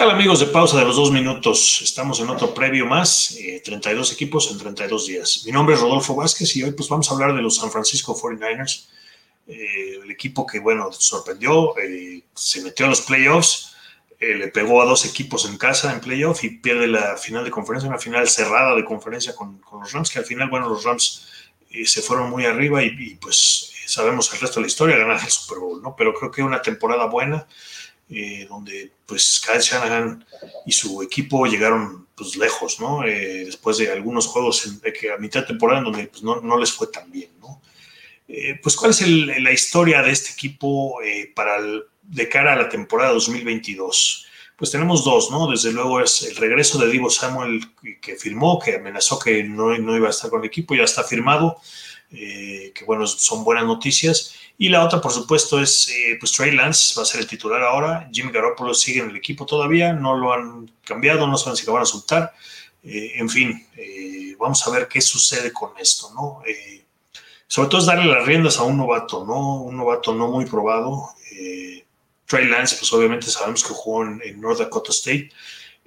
tal amigos de pausa de los dos minutos? Estamos en otro previo más, 32 eh, equipos en 32 días. Mi nombre es Rodolfo Vázquez y hoy pues vamos a hablar de los San Francisco 49ers, eh, el equipo que bueno, sorprendió, eh, se metió a los playoffs, le pegó a dos equipos en casa en playoff y pierde la final de conferencia, una final cerrada de conferencia con, los Rams, que al final, bueno, los Rams se fueron muy arriba y, y pues sabemos el resto de la historia, ganar el Super Bowl, ¿no? Pero creo que una temporada buena eh, donde pues Kyle Shanahan y su equipo llegaron pues lejos, ¿no? Eh, después de algunos juegos en, que a mitad de temporada donde pues, no, no, les fue tan bien, ¿no? Eh, pues cuál es la historia de este equipo para de cara a la temporada 2022. Pues tenemos dos, ¿no? Desde luego es el regreso de Divo Samuel que firmó, que amenazó que no, no iba a estar con el equipo, ya está firmado. Eh, que bueno, son buenas noticias. Y la otra, por supuesto, es eh, pues Trey Lance va a ser el titular ahora. Jimmy Garoppolo sigue en el equipo todavía, no lo han cambiado, no saben si lo van a soltar. Eh, en fin, vamos a ver qué sucede con esto, ¿no? sobre todo es darle las riendas a un novato, ¿no? Un novato no muy probado. Trey Lance, pues obviamente sabemos que jugó en, en North Dakota State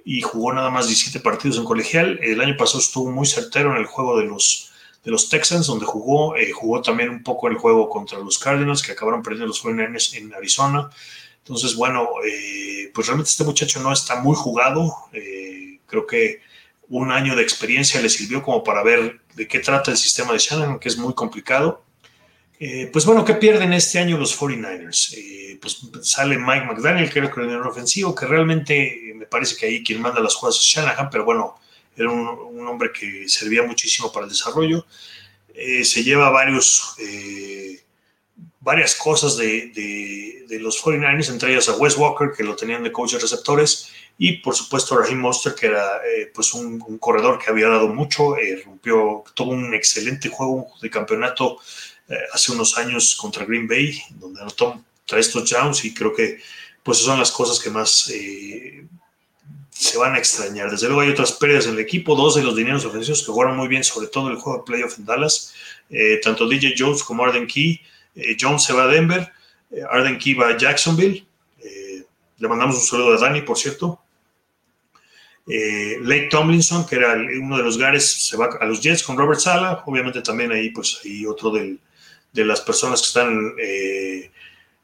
y jugó nada más 17 partidos en colegial. El año pasado estuvo muy certero en el juego de los de los Texans, donde jugó, eh, jugó también un poco el juego contra los Cardinals, que acabaron perdiendo los 49ers en Arizona. Entonces, bueno, eh, pues realmente este muchacho no está muy jugado. Eh, creo que un año de experiencia le sirvió como para ver de qué trata el sistema de Shannon, que es muy complicado. pues bueno, ¿qué pierden este año los 49ers? pues sale Mike McDaniel, que era el coordinador ofensivo, que realmente me parece que ahí quien manda las jugadas es Shanahan, pero bueno, era un, hombre que servía muchísimo para el desarrollo. Eh, se lleva varios, eh, varias cosas de, de, los 49ers, entre ellas a Wes Walker, que lo tenían de coach de receptores, y por supuesto a Raheem Monster, que era eh, pues un, corredor que había dado mucho, rompió, tuvo un excelente juego de campeonato hace unos años contra Green Bay, donde anotó tres touchdowns y creo que pues son las cosas que más se van a extrañar. Desde luego hay otras pérdidas en el equipo, dos de los dineros ofensivos que jugaron muy bien, sobre todo el juego de playoff en Dallas, eh, tanto DJ Jones como Arden Key. Eh, Jones se va a Denver, eh, Arden Key va a Jacksonville. le mandamos un saludo a Dani, por cierto. Lake Tomlinson, que era uno de los gares, se va a los Jets con Robert Sala. Obviamente también ahí, pues, hay otro de las personas que están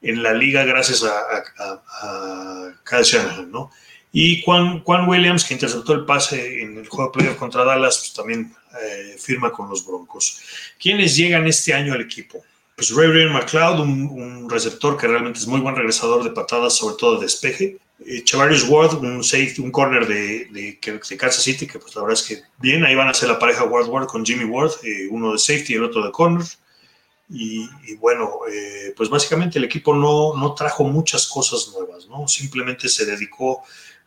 en la liga gracias a, a, a ¿no? Y Juan, Williams, que interceptó el pase en el juego de playoff contra Dallas, pues también eh, firma con los Broncos. ¿Quiénes llegan este año al equipo? Pues Ray McLeod, un, receptor que realmente es muy buen regresador de patadas, sobre todo de despeje. Eh, Chavarius Ward, un safety, un corner de, de, Kansas City, que pues la verdad es que bien, ahí van a ser la pareja Ward Ward con Jimmy Ward, eh, uno de safety y el otro de corner. Y, bueno, pues básicamente el equipo no, no trajo muchas cosas nuevas, ¿no? Simplemente se dedicó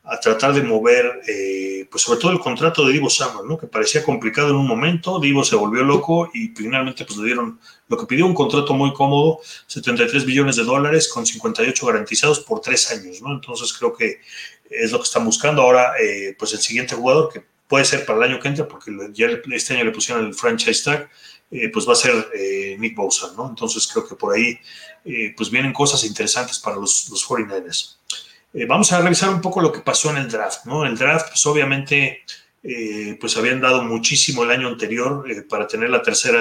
a tratar de mover, eh, pues sobre todo el contrato de Divo Samuel, ¿no? que parecía complicado en un momento, Divo se volvió loco y finalmente pues le dieron lo que pidió un contrato muy cómodo, 73 billones de dólares con 58 garantizados por tres años, ¿no? Entonces creo que es lo que están buscando ahora, eh, pues el siguiente jugador, que puede ser para el año que entra, porque ya este año le pusieron el franchise tag, eh, pues va a ser Nick Bosa, ¿no? Entonces creo que por ahí pues vienen cosas interesantes para los, los 49ers. Eh, vamos a revisar un poco lo que pasó en el draft, ¿no? El draft, pues obviamente, eh, pues habían dado muchísimo el año anterior eh, para tener la tercera,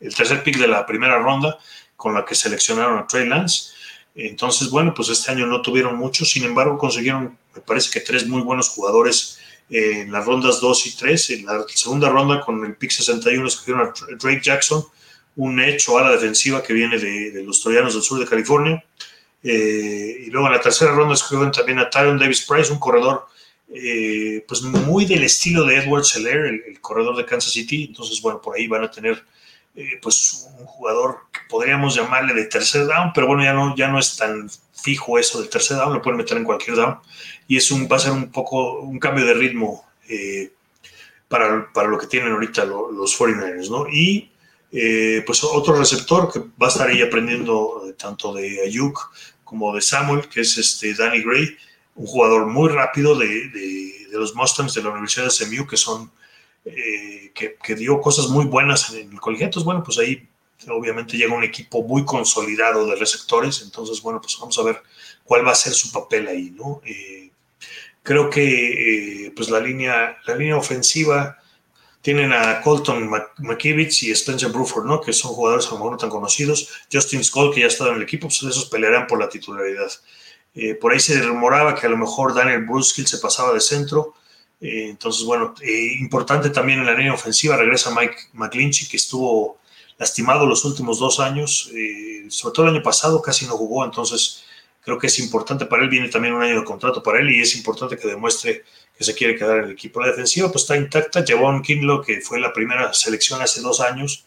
el tercer pick de la primera ronda con la que seleccionaron a Trey Lance. Entonces, bueno, pues este año no tuvieron mucho, sin embargo, consiguieron, me parece que tres muy buenos jugadores en las rondas 2 y 3. En la segunda ronda, con el pick 61, escogieron a Drake Jackson, un hecho a la defensiva que viene de, de los Troyanos del sur de California. Eh, y luego en la tercera ronda escogieron también a Tyron Davis Price, un corredor eh, pues muy del estilo de Edward Seller, el, corredor de Kansas City. Entonces, bueno, por ahí van a tener eh, pues un jugador que podríamos llamarle de tercer down, pero bueno, ya no, ya no es tan fijo eso del tercer down, lo pueden meter en cualquier down. Y es un, va a ser un poco un cambio de ritmo para, para, lo que tienen ahorita los 49ers, ¿no? Y eh, pues otro receptor que va a estar ahí aprendiendo eh, tanto de Ayuk como de Samuel, que es este Danny Gray, un jugador muy rápido de, los Mustangs de la Universidad de SMU, que son, eh, que, dio cosas muy buenas en el colegio. Entonces, bueno, pues ahí Obviamente llega un equipo muy consolidado de receptores, entonces, bueno, pues vamos a ver cuál va a ser su papel ahí, ¿no? Creo que pues la línea, la línea ofensiva tienen a Colton McKivitz y Spencer Bruford, ¿no? Que son jugadores a lo mejor no tan conocidos. Justin Skull, que ya ha estado en el equipo, pues esos pelearán por la titularidad. Eh, por ahí se rumoraba que a lo mejor Daniel Bruskill se pasaba de centro. Eh, entonces, bueno, eh, importante también en la línea ofensiva, regresa Mike McClinchy, que estuvo lastimado los últimos dos años, sobre todo el año pasado casi no jugó, entonces creo que es importante para él, viene también un año de contrato para él y es importante que demuestre que se quiere quedar en el equipo. La defensiva pues está intacta, Javon Kinlo, que fue la primera selección hace dos años,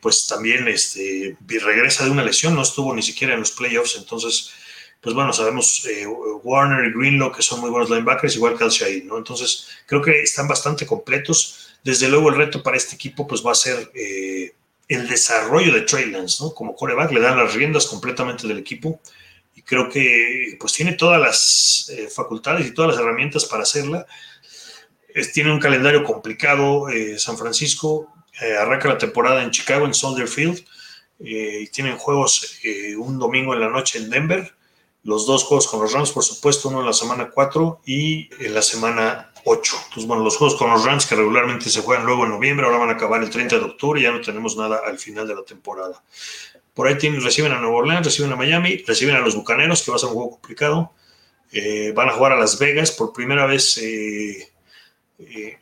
pues también este, regresa de una lesión, no estuvo ni siquiera en los playoffs, entonces pues bueno, sabemos eh, Warner y Greenlow que son muy buenos linebackers, igual que Al ¿no? Entonces, creo que están bastante completos. Desde luego, el reto para este equipo pues va a ser eh, el desarrollo de Trey Lance, ¿no? Como coreback, le dan las riendas completamente del equipo y creo que pues tiene todas las eh, facultades y todas las herramientas para hacerla. tiene un calendario complicado, San Francisco, arranca la temporada en Chicago, en Soldier Field, y tienen juegos un domingo en la noche en Denver, los dos juegos con los Rams, por supuesto, uno en la semana 4 y en la semana 8. Entonces, bueno, los juegos con los Rams que regularmente se juegan luego en noviembre, ahora van a acabar el 30 de octubre y ya no tenemos nada al final de la temporada. Por ahí tienen, reciben a Nueva Orleans, reciben a Miami, reciben a los Bucaneros, que va a ser un juego complicado. Eh, van a jugar a Las Vegas por primera vez. Eh, eh,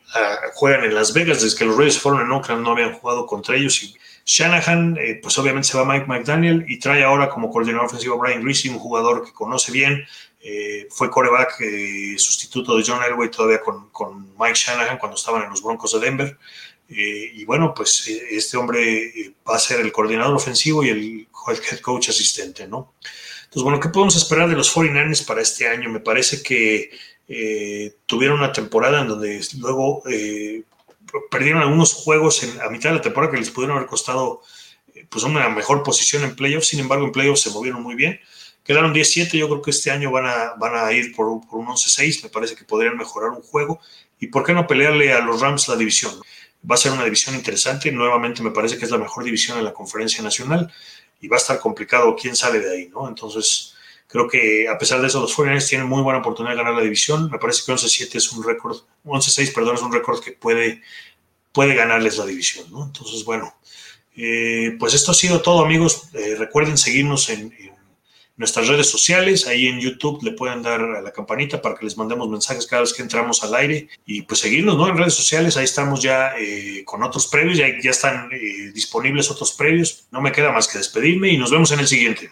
juegan en Las Vegas desde que los Reyes fueron en Oakland, no habían jugado contra ellos y Shanahan, pues obviamente se va Mike McDaniel y trae ahora como coordinador ofensivo Brian Greasy, un jugador que conoce bien. Fue coreback sustituto de John Elway todavía con, Mike Shanahan cuando estaban en los Broncos de Denver. Y bueno, pues este hombre va a ser el coordinador ofensivo y el head coach asistente, ¿no? Entonces, bueno, ¿qué podemos esperar de los 49ers para este año? Me parece que tuvieron una temporada en donde luego perdieron algunos juegos en, a mitad de la temporada que les pudieron haber costado eh, pues una mejor posición en playoffs, sin embargo en playoffs se movieron muy bien. Quedaron 17, yo creo que este año van a, van a ir por, por un 11-6, me parece que podrían mejorar un juego. ¿Y por qué no pelearle a los Rams la división? Va a ser una división interesante, nuevamente me parece que es la mejor división en la conferencia nacional y va a estar complicado quién sale de ahí, ¿no? Entonces, creo que a pesar de eso, los 49ers tienen muy buena oportunidad de ganar la división. Me parece que 11-7 es un récord, 11-6, perdón, es un récord que puede puede ganarles la división, ¿no? Entonces, bueno, eh, pues esto ha sido todo, amigos. Eh, recuerden seguirnos en, nuestras redes sociales. Ahí en YouTube le pueden dar a la campanita para que les mandemos mensajes cada vez que entramos al aire. Y pues seguirnos, ¿no? En redes sociales. Ahí estamos ya eh, con otros previos. Ya, ya están disponibles otros previos. No me queda más que despedirme y nos vemos en el siguiente.